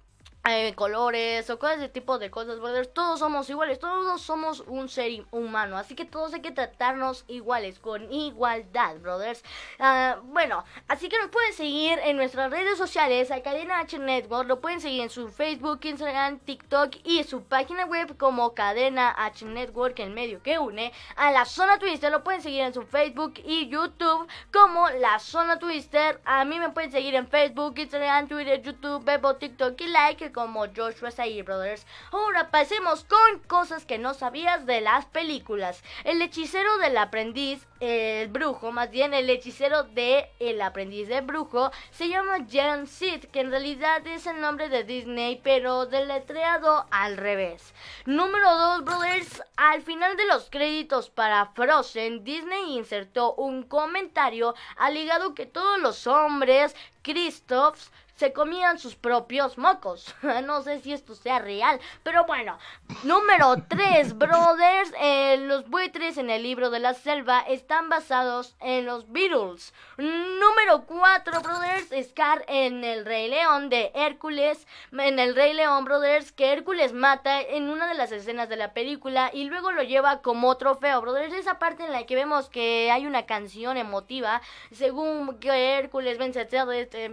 eh, colores o cosas de tipo de cosas, brothers. Todos somos iguales, todos somos un ser humano, así que todos hay que tratarnos iguales, con igualdad, brothers. Ah, bueno, así que nos pueden seguir en nuestras redes sociales, a Cadena H Network, lo pueden seguir en su Facebook, Instagram, TikTok y su página web como Cadena H Network, el medio que une a la Zona Twister. Lo pueden seguir en su Facebook y YouTube como la Zona Twister. A mí me pueden seguir en Facebook, Instagram, Twitter, YouTube, Bebo, TikTok y like como Joshua Say Brothers. Ahora pasemos con cosas que no sabías de las películas. El hechicero del aprendiz, el brujo, más bien el hechicero de El aprendiz de brujo, se llama Jan Sid, que en realidad es el nombre de Disney, pero deletreado al revés. Número 2, Brothers. Al final de los créditos para Frozen, Disney insertó un comentario alegado que todos los hombres Kristoffs se comían sus propios mocos. no sé si esto sea real, pero bueno. Número 3, brothers. Eh, los buitres en el libro de la selva están basados en los Beatles. Número 4, brothers. Scar en el Rey León de Hércules. En el Rey León, brothers, que Hércules mata en una de las escenas de la película y luego lo lleva como trofeo, brothers. Esa parte en la que vemos que hay una canción emotiva según que Hércules vence a este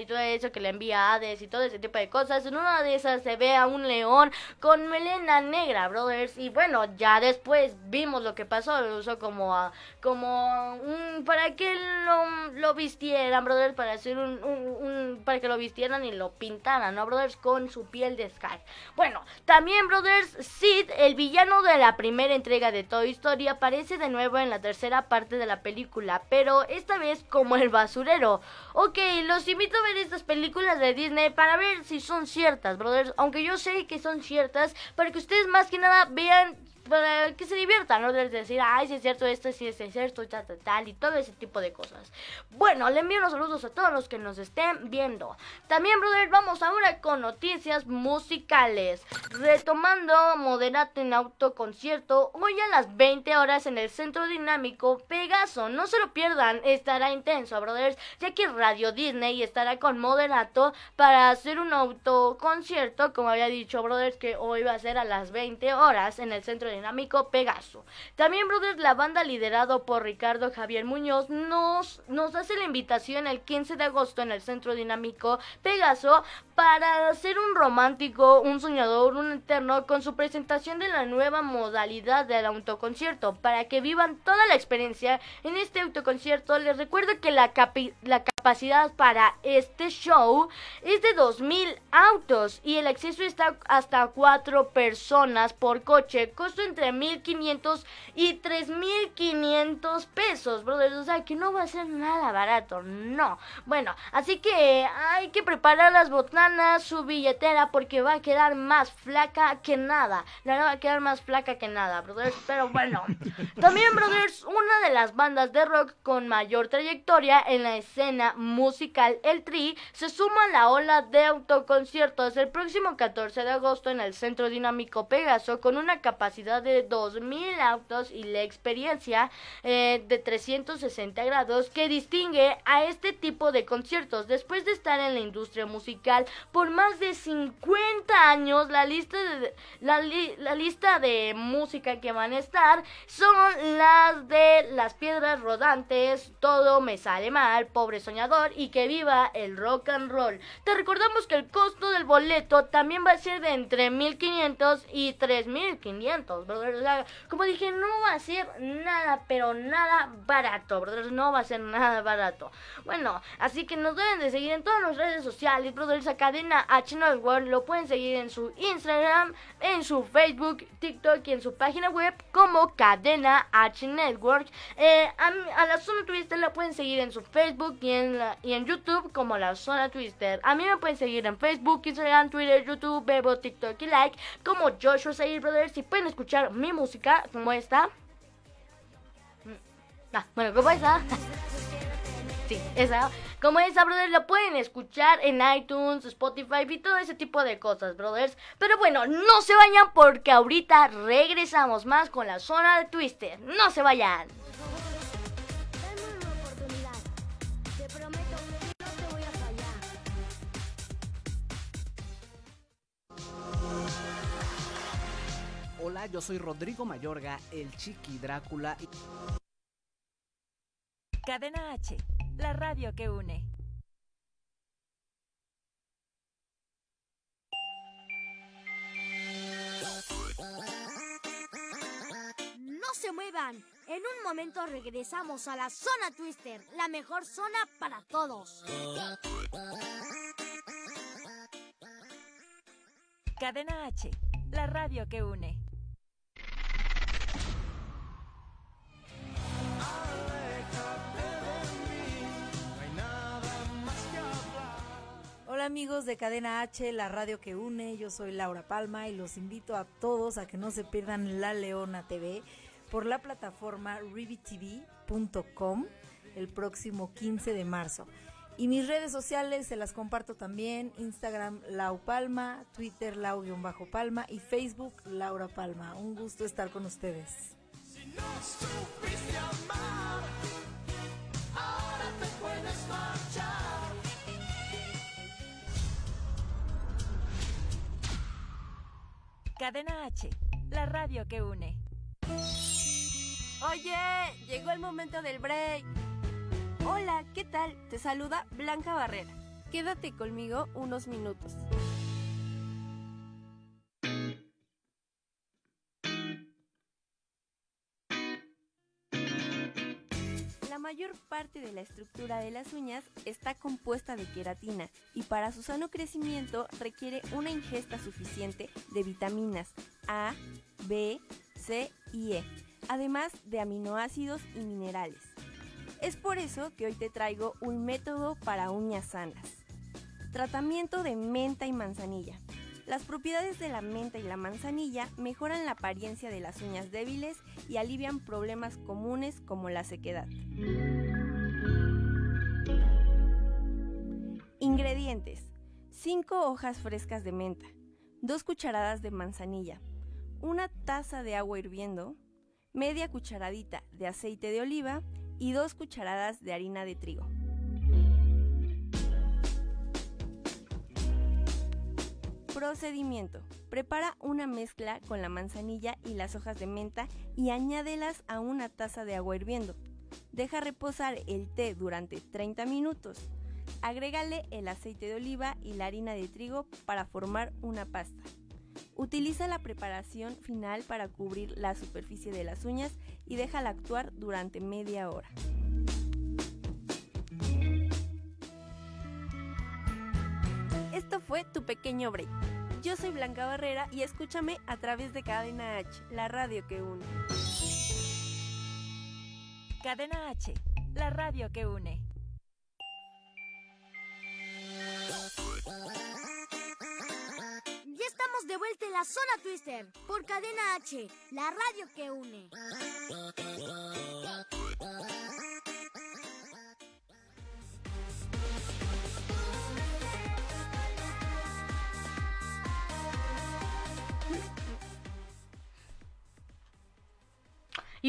y todo eso que le envía a Hades y todo ese tipo de cosas. En una de esas se ve a un león con melena negra, brothers. Y bueno, ya después vimos lo que pasó. Lo usó como, como un, para que lo, lo vistieran, brothers, para hacer un, un, para que lo vistieran y lo pintaran, ¿no, brothers? Con su piel de Sky. Bueno, también, brothers, Sid, el villano de la primera entrega de Toy Story, aparece de nuevo en la tercera parte de la película, pero esta vez como el basurero. Ok, los invito ver estas películas de Disney para ver si son ciertas, brothers. Aunque yo sé que son ciertas, para que ustedes más que nada vean para que se diviertan, ¿no? De decir, ay, si es cierto esto, si es cierto, tal, tal, tal, y todo ese tipo de cosas. Bueno, le envío unos saludos a todos los que nos estén viendo. También, brother, vamos ahora con noticias musicales. Retomando Moderato en autoconcierto, hoy a las 20 horas en el Centro Dinámico Pegaso. No se lo pierdan, estará intenso, brothers, ya que Radio Disney estará con Moderato para hacer un autoconcierto, como había dicho, brothers, que hoy va a ser a las 20 horas en el Centro Dinámico Dinámico Pegaso. También, brothers, la banda liderado por Ricardo Javier Muñoz nos, nos hace la invitación el 15 de agosto en el Centro Dinámico Pegaso para ser un romántico, un soñador, un eterno con su presentación de la nueva modalidad del autoconcierto. Para que vivan toda la experiencia en este autoconcierto, les recuerdo que la, la capacidad para este show es de 2.000 autos y el acceso está hasta 4 personas por coche. Costo entre 1.500 y 3.500 pesos, brothers. O sea que no va a ser nada barato, no. Bueno, así que hay que preparar las botanas su billetera porque va a quedar más flaca que nada. La va a quedar más flaca que nada, brothers. Pero bueno. También, brothers, una de las bandas de rock con mayor trayectoria en la escena musical, el Tri, se suma a la ola de autoconciertos el próximo 14 de agosto en el Centro Dinámico Pegaso con una capacidad de 2.000 autos y la experiencia eh, de 360 grados que distingue a este tipo de conciertos. Después de estar en la industria musical por más de 50 años. La lista de, la, la lista de música que van a estar son las de Las Piedras Rodantes, Todo Me Sale Mal, Pobre Soñador y Que Viva el Rock and Roll. Te recordamos que el costo del boleto también va a ser de entre 1500 y 3500, como dije, no va a ser nada, pero nada barato, brothers. No va a ser nada barato. Bueno, así que nos deben de seguir en todas las redes sociales, brothers. Acá Cadena H Network. Lo pueden seguir en su Instagram, en su Facebook, TikTok y en su página web como Cadena H Network. Eh, a, la Zona Twister la pueden seguir en su Facebook y en, y en YouTube como la Zona Twister. A mí me pueden seguir en Facebook, Instagram, Twitter, YouTube, Bebo, TikTok y Like como Joshua Sayer Brothers. Y pueden escuchar mi música como esta. Mm, ah, bueno, como esta. sí, esa. Como esa, brothers, lo pueden escuchar en iTunes, Spotify y todo ese tipo de cosas, brothers. Pero bueno, no se vayan porque ahorita regresamos más con la zona de Twister. No se vayan. Yo soy Rodrigo Mayorga, el Chiqui Drácula. Cadena H la radio que une. No se muevan. En un momento regresamos a la zona Twister, la mejor zona para todos. Cadena H, la radio que une. Amigos de Cadena H, la radio que une, yo soy Laura Palma y los invito a todos a que no se pierdan La Leona TV por la plataforma rivitv.com el próximo 15 de marzo. Y mis redes sociales se las comparto también, Instagram Lau Palma, Twitter Lau-Palma y Facebook Laura Palma. Un gusto estar con ustedes. Cadena H, la radio que une. Oye, llegó el momento del break. Hola, ¿qué tal? Te saluda Blanca Barrera. Quédate conmigo unos minutos. Mayor parte de la estructura de las uñas está compuesta de queratina y para su sano crecimiento requiere una ingesta suficiente de vitaminas A, B, C y E, además de aminoácidos y minerales. Es por eso que hoy te traigo un método para uñas sanas. Tratamiento de menta y manzanilla. Las propiedades de la menta y la manzanilla mejoran la apariencia de las uñas débiles y alivian problemas comunes como la sequedad. Ingredientes. 5 hojas frescas de menta, 2 cucharadas de manzanilla, una taza de agua hirviendo, media cucharadita de aceite de oliva y 2 cucharadas de harina de trigo. Procedimiento. Prepara una mezcla con la manzanilla y las hojas de menta y añádelas a una taza de agua hirviendo. Deja reposar el té durante 30 minutos. Agrégale el aceite de oliva y la harina de trigo para formar una pasta. Utiliza la preparación final para cubrir la superficie de las uñas y déjala actuar durante media hora. Fue tu pequeño break. Yo soy Blanca Barrera y escúchame a través de Cadena H, la radio que une. Cadena H, la radio que une. Ya estamos de vuelta en la zona Twister por Cadena H, la radio que une.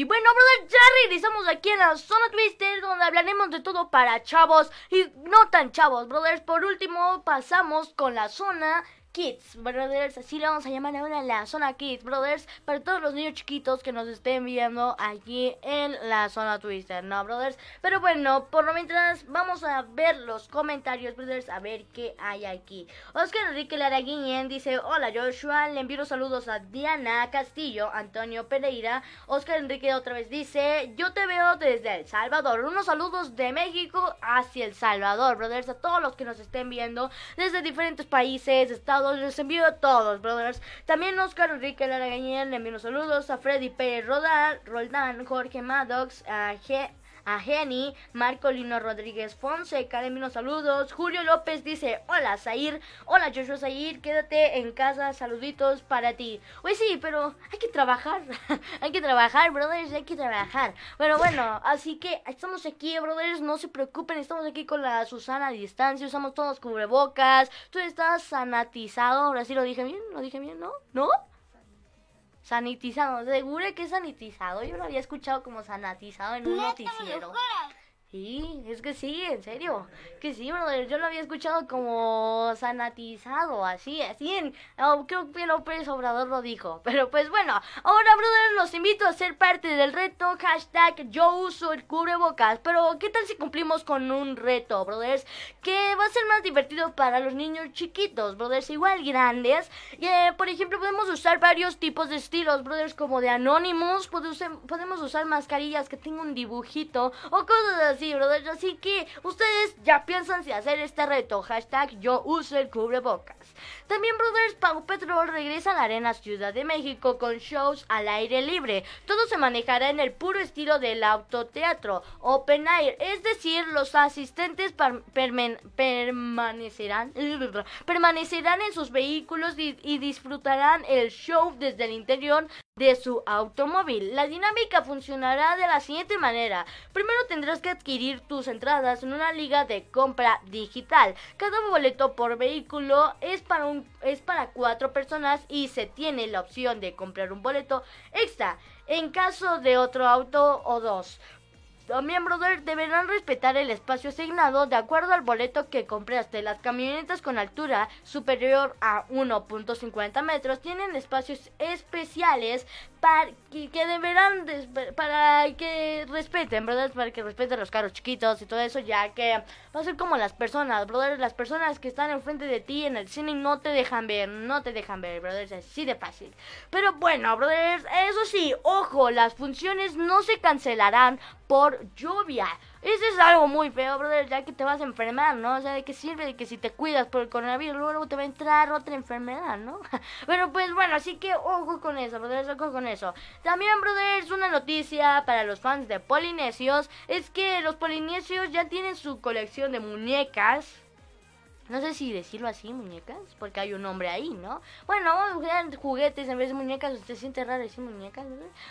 Y bueno, brother, ya regresamos aquí en la zona Twister, donde hablaremos de todo para chavos y no tan chavos, brothers. Por último, pasamos con la zona Kids, brothers, así le vamos a llamar ahora la zona Kids, brothers, para todos los niños chiquitos que nos estén viendo aquí en la zona Twister, ¿no, brothers? Pero bueno, por lo mientras vamos a ver los comentarios, brothers, a ver qué hay aquí. Oscar Enrique Laraguinen dice, hola Joshua, le envío saludos a Diana Castillo, Antonio Pereira, Oscar Enrique otra vez dice, yo te veo desde El Salvador, unos saludos de México hacia El Salvador, brothers, a todos los que nos estén viendo desde diferentes países, estados les envío a todos, brothers. También Oscar Enrique Laragañel, le envío saludos a Freddy Pérez Roldán, Jorge Maddox, a G a Jenny, Marco Lino Rodríguez Fonseca, unos saludos. Julio López dice, hola Zair, hola Joshua Zair, quédate en casa, saluditos para ti. Pues sí, pero hay que trabajar, hay que trabajar, brothers, hay que trabajar. Bueno, bueno, así que estamos aquí, brothers, no se preocupen, estamos aquí con la Susana a distancia, usamos todos cubrebocas, tú estás sanatizado, ahora sí lo dije bien, lo dije bien, ¿no? ¿No? Sanitizado, seguro que es sanitizado. Yo lo había escuchado como sanatizado en un noticiero. Sí, es que sí, en serio. Que sí, brother. Yo lo había escuchado como sanatizado, así, así. En, oh, creo que López Obrador lo dijo. Pero pues bueno, ahora, brother, los invito a ser parte del reto. Hashtag yo uso el cubrebocas. Pero, ¿qué tal si cumplimos con un reto, brothers? Que va a ser más divertido para los niños chiquitos, brothers, igual grandes. Y, eh, por ejemplo, podemos usar varios tipos de estilos, brothers, como de Anonymous. Podemos usar mascarillas que tengan un dibujito o cosas sí, brothers. Así que ustedes ya piensan si hacer este reto. Hashtag yo uso el cubrebocas. También, brothers, Pau Petrol regresa a la Arena Ciudad de México con shows al aire libre. Todo se manejará en el puro estilo del autoteatro, open air. Es decir, los asistentes permanecerán, permanecerán en sus vehículos y disfrutarán el show desde el interior de su automóvil. La dinámica funcionará de la siguiente manera. Primero tendrás que adquirir tus entradas en una liga de compra digital. Cada boleto por vehículo es para un es para cuatro personas y se tiene la opción de comprar un boleto extra en caso de otro auto o dos. También, brother, deberán respetar el espacio asignado de acuerdo al boleto que compraste. Las camionetas con altura superior a 1.50 metros tienen espacios especiales para que, deberán para que respeten, brother, para que respeten los carros chiquitos y todo eso, ya que va a ser como las personas, brother, las personas que están enfrente de ti en el cine no te dejan ver, no te dejan ver, brother, es así de fácil. Pero bueno, brother, eso sí, ojo, las funciones no se cancelarán por lluvia. Eso es algo muy feo, brother, ya que te vas a enfermar, ¿no? O sea, ¿de qué sirve de que si te cuidas por el coronavirus, luego te va a entrar otra enfermedad, ¿no? Pero pues bueno, así que ojo con eso, brother, ojo con eso. También, brother, una noticia para los fans de Polinesios, es que los Polinesios ya tienen su colección de muñecas no sé si decirlo así, muñecas, porque hay un nombre ahí, ¿no? Bueno, juguetes en vez de muñecas, se siente raro decir muñecas.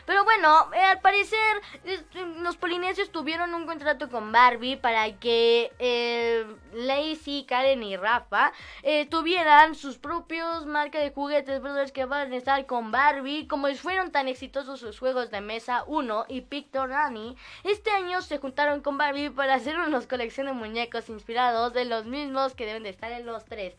Pero bueno, eh, al parecer los polinesios tuvieron un contrato con Barbie para que eh, Lacey, Karen y Rafa eh, tuvieran sus propios marcas de juguetes, brothers, que van a estar con Barbie. Como fueron tan exitosos sus juegos de mesa 1 y Pictorani, este año se juntaron con Barbie para hacer una colección de muñecos inspirados de los mismos que deben de estar en los tres.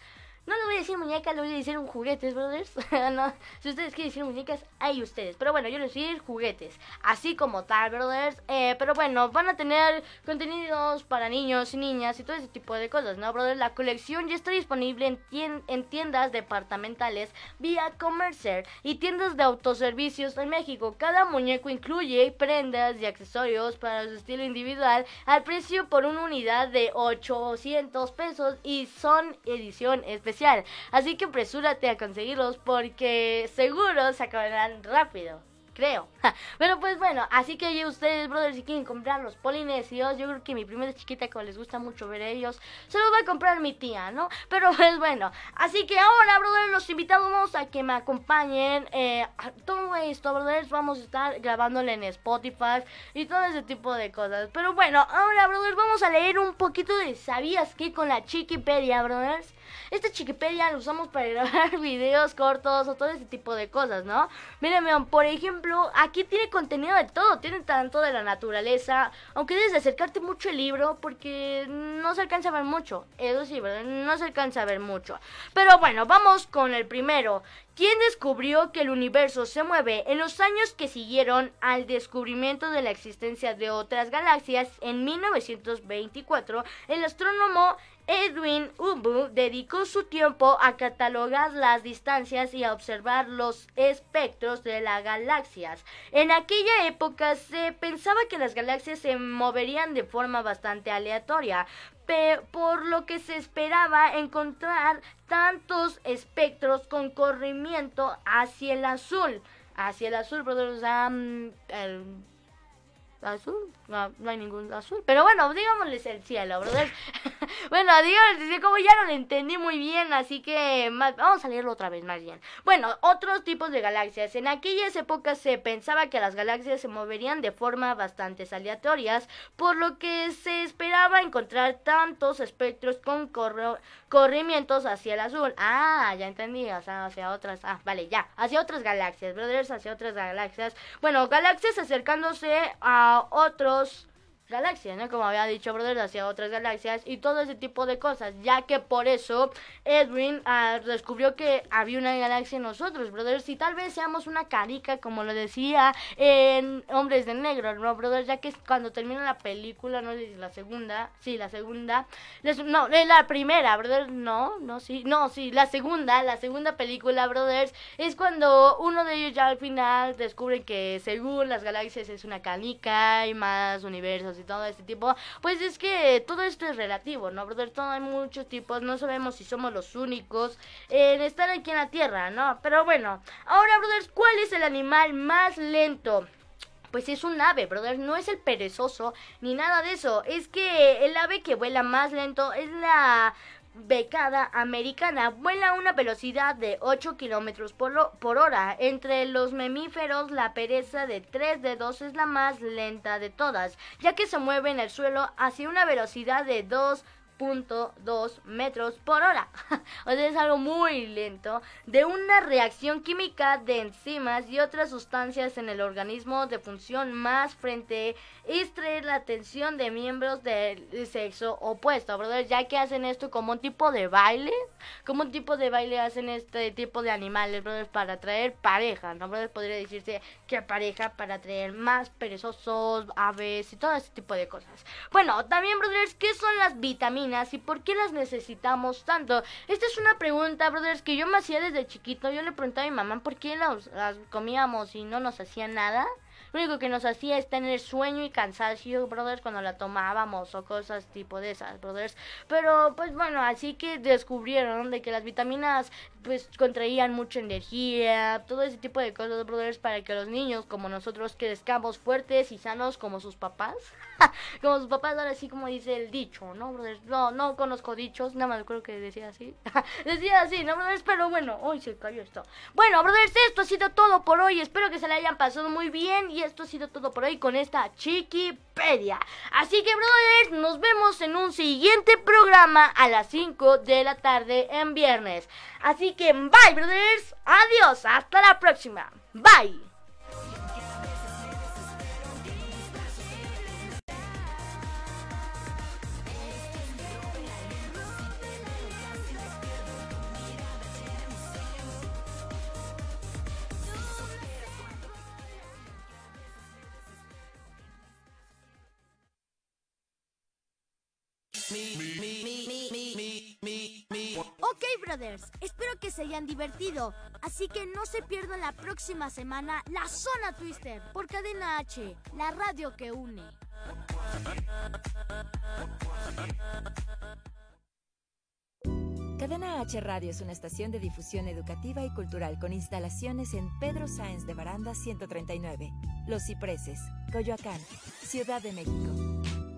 No le voy a decir muñecas, le voy a decir un juguetes, brothers. no, si ustedes quieren decir muñecas, hay ustedes. Pero bueno, yo les voy a decir juguetes. Así como tal, brothers. Eh, pero bueno, van a tener contenidos para niños y niñas y todo ese tipo de cosas, ¿no, brothers? La colección ya está disponible en, tien- en tiendas departamentales vía Comercer y tiendas de autoservicios en México. Cada muñeco incluye prendas y accesorios para su estilo individual al precio por una unidad de 800 pesos y son edición especial. Así que apresúrate a conseguirlos porque seguro se acabarán rápido. Creo. Pero pues bueno, así que ya ustedes, brothers, si quieren comprar los polinesios, yo creo que mi primera chiquita, como les gusta mucho ver ellos, se los va a comprar mi tía, ¿no? Pero pues bueno, así que ahora, brothers, los invitamos a que me acompañen. Eh, a todo esto, brothers, vamos a estar grabándole en Spotify y todo ese tipo de cosas. Pero bueno, ahora, brothers, vamos a leer un poquito de ¿Sabías qué? con la Chiquipedia, brothers. Esta Chiquipedia la usamos para grabar videos cortos o todo ese tipo de cosas, ¿no? Miren, vean, por ejemplo, aquí tiene contenido de todo, tiene tanto de la naturaleza, aunque debes de acercarte mucho el libro porque no se alcanza a ver mucho, eso sí, ¿verdad? No se alcanza a ver mucho. Pero bueno, vamos con el primero. ¿Quién descubrió que el universo se mueve en los años que siguieron al descubrimiento de la existencia de otras galaxias en 1924? El astrónomo Edwin Hubble dedicó su tiempo a catalogar las distancias y a observar los espectros de las galaxias. En aquella época se pensaba que las galaxias se moverían de forma bastante aleatoria, por lo que se esperaba encontrar tantos espectros con corrimiento hacia el azul. Hacia el azul, brothers, sea, mm, el azul, no, hay ningún azul. Pero bueno, digámosles el cielo, brothers. bueno, digámosles, como ya no lo entendí muy bien, así que más- vamos a leerlo otra vez más bien. Bueno, otros tipos de galaxias. En aquellas épocas se pensaba que las galaxias se moverían de forma bastante aleatorias, por lo que se esperaba encontrar tantos espectros con corrimientos hacia el azul. Ah, ya entendí, o sea, hacia otras, ah, vale, ya, hacia otras galaxias, brothers, hacia otras galaxias. Bueno, galaxias acercándose a otros Adiós galaxias, ¿no? Como había dicho, brothers, hacia otras galaxias y todo ese tipo de cosas, ya que por eso Edwin ah, descubrió que había una galaxia en nosotros, brothers, y tal vez seamos una carica, como lo decía en Hombres de Negro, ¿no, brothers? Ya que cuando termina la película, no sé la segunda, sí, la segunda, les- no, la primera, brothers, no, no, sí, no, sí, la segunda, la segunda película, brothers, es cuando uno de ellos ya al final descubre que según las galaxias es una canica, hay más universos y todo este tipo, pues es que todo esto es relativo, ¿no, brother? Todo hay muchos tipos, no sabemos si somos los únicos en estar aquí en la Tierra, ¿no? Pero bueno, ahora, brothers, ¿cuál es el animal más lento? Pues es un ave, brother, no es el perezoso ni nada de eso. Es que el ave que vuela más lento es la becada americana. Vuela a una velocidad de 8 kilómetros por, hora. Entre los mamíferos, la pereza de 3 dedos es la más lenta de todas, ya que se mueve en el suelo hacia una velocidad de 2 2 metros por hora. o sea, es algo muy lento. De una reacción química de enzimas y otras sustancias en el organismo de función más frente extraer la atención de miembros del sexo opuesto, brother, ya que hacen esto como un tipo de baile, como un tipo de baile hacen este tipo de animales, brothers, para atraer pareja, ¿no, brother? Podría decirse que pareja para atraer más perezosos, aves y todo ese tipo de cosas. Bueno, también, brothers, ¿qué son las vitaminas y por qué las necesitamos tanto? Esta es una pregunta, brothers, que yo me hacía desde chiquito. Yo le preguntaba a mi mamá por qué las, las comíamos y no nos hacía nada. Lo único que nos hacía es tener sueño y cansancio, brothers, cuando la tomábamos o cosas tipo de esas, brothers. Pero, pues bueno, así que descubrieron de que las vitaminas, pues, contraían mucha energía, todo ese tipo de cosas, brothers, para que los niños, como nosotros, crezcamos fuertes y sanos como sus papás. como sus papás, ahora sí como dice el dicho, ¿no, brothers? No, no conozco dichos, nada más creo que decía así. decía así, ¿no, brothers? Pero bueno, hoy se cayó esto. Bueno, brothers, esto ha sido todo por hoy. Espero que se la hayan pasado muy bien. Y esto ha sido todo por hoy con esta Chiquipedia. Así que, brothers, nos vemos en un siguiente programa a las 5 de la tarde en viernes. Así que, bye, brothers. Adiós. Hasta la próxima. Bye. Ok, brothers, espero que se hayan divertido. Así que no se pierdan la próxima semana la Zona Twister por Cadena H, la radio que une. Cadena H Radio es una estación de difusión educativa y cultural con instalaciones en Pedro Sáenz de Baranda 139, Los Cipreses, Coyoacán, Ciudad de México.